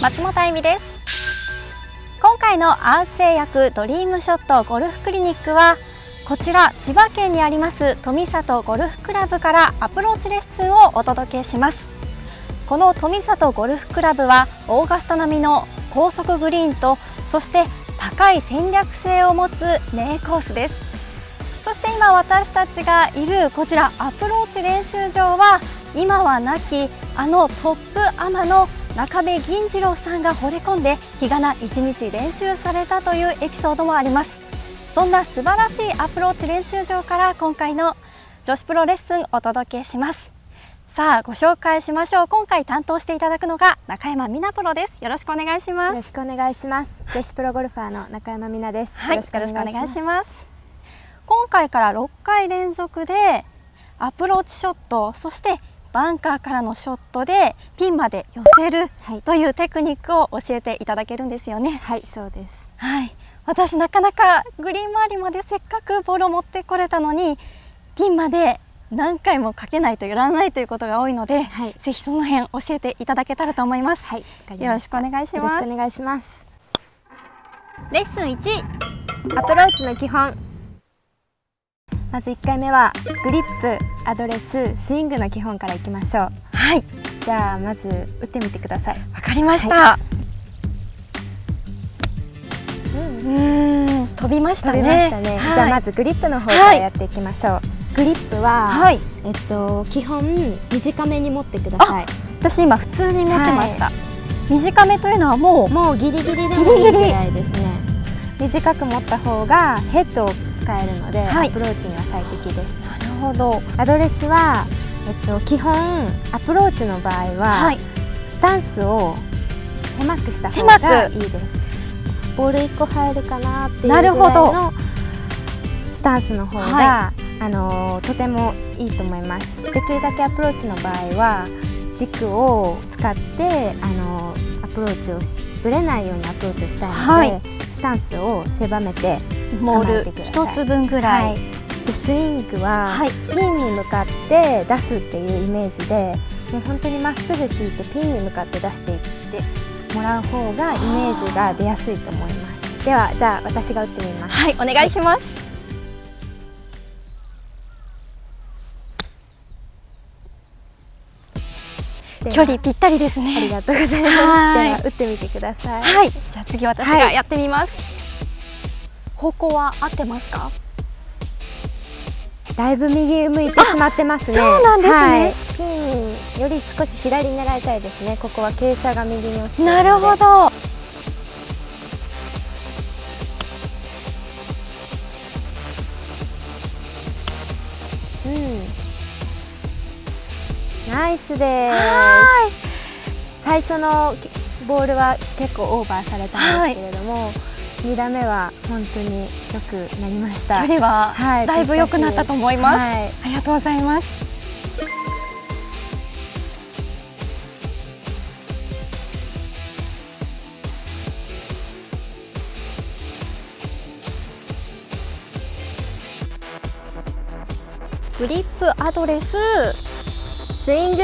松本あゆみです。今回のアース製薬ドリームショットゴルフクリニックはこちら千葉県にあります富里ゴルフクラブからアプローチレッスンをお届けします。この富里ゴルフクラブはオーガスタ並みの高速グリーンとそして高い戦略性を持つ名コースです。そして今私たちがいるこちらアプローチ練習場は今は亡きあのトップアマの中部銀次郎さんが惚れ込んで日がな1日練習されたというエピソードもあります。そんな素晴らしいアプローチ練習場から今回の女子プロレッスンお届けします。さあご紹介しましょう。今回担当していただくのが中山美奈プロです。よろしくお願いします。よろしくお願いします女子プロゴルファーの中山美奈です、はい、よろしくお願いします。今回から6回連続でアプローチショットそしてバンカーからのショットでピンまで寄せるというテクニックを教えていただけるんですよね。はいそうです。はい。私なかなかグリーン周りまでせっかくボールを持ってこれたのにピンまで何回もかけないと寄らないということが多いので、はい、ぜひその辺教えていただけたらと思います。はい、よろしくお願いします。よろしくお願いします。レッスン1アプローチの基本。まず1回目はグリップアドレススイングの基本からいきましょう。はい。じゃあまず打ってみてください。わかりました、はい、うん。飛びましたね、ね。はい、じゃあまずグリップの方からやっていきましょう、はい、グリップは、はい、えっと基本短めに持ってください。私今普通に持ってました、短めというのはもうもうギリギリでもいいぐらいですね。短く持った方がヘッドを使えるので、はい、アプローチには最適です。なるほど。アドレスは、えっと、基本アプローチの場合は、はい、スタンスを狭くした方がいいです。ボール1個入るかなっていうぐらいのスタンスの方が、はい、あのとてもいいと思います。できるだけアプローチの場合は軸を使ってあのアプローチをぶれないようにアプローチをしたいので、はい、スタンスを狭めてモール一つ分ぐらい、はい、でスイングは、はい、ピンに向かって出すっていうイメージでもう本当にまっすぐ引いてピンに向かって出していってもらう方がイメージが出やすいと思います。ではじゃあ私が打ってみます。はいお願いします、距離ぴったりですね。ありがとうございます。では打ってみてください。はい。じゃあ次私がやってみます、方向は合ってますか？だいぶ右向いてしまってますね。そうなんですね、はい、ピンより少し左狙いたいですね。ここは傾斜が右に落ちてなるほど。うん。ナイスです。最初のボールは結構オーバーされたんですけれども、はい2打目は本当に良くなりました。距離は、はい、だいぶ良くなったと思います、はい、ありがとうございます。グリップアドレススイング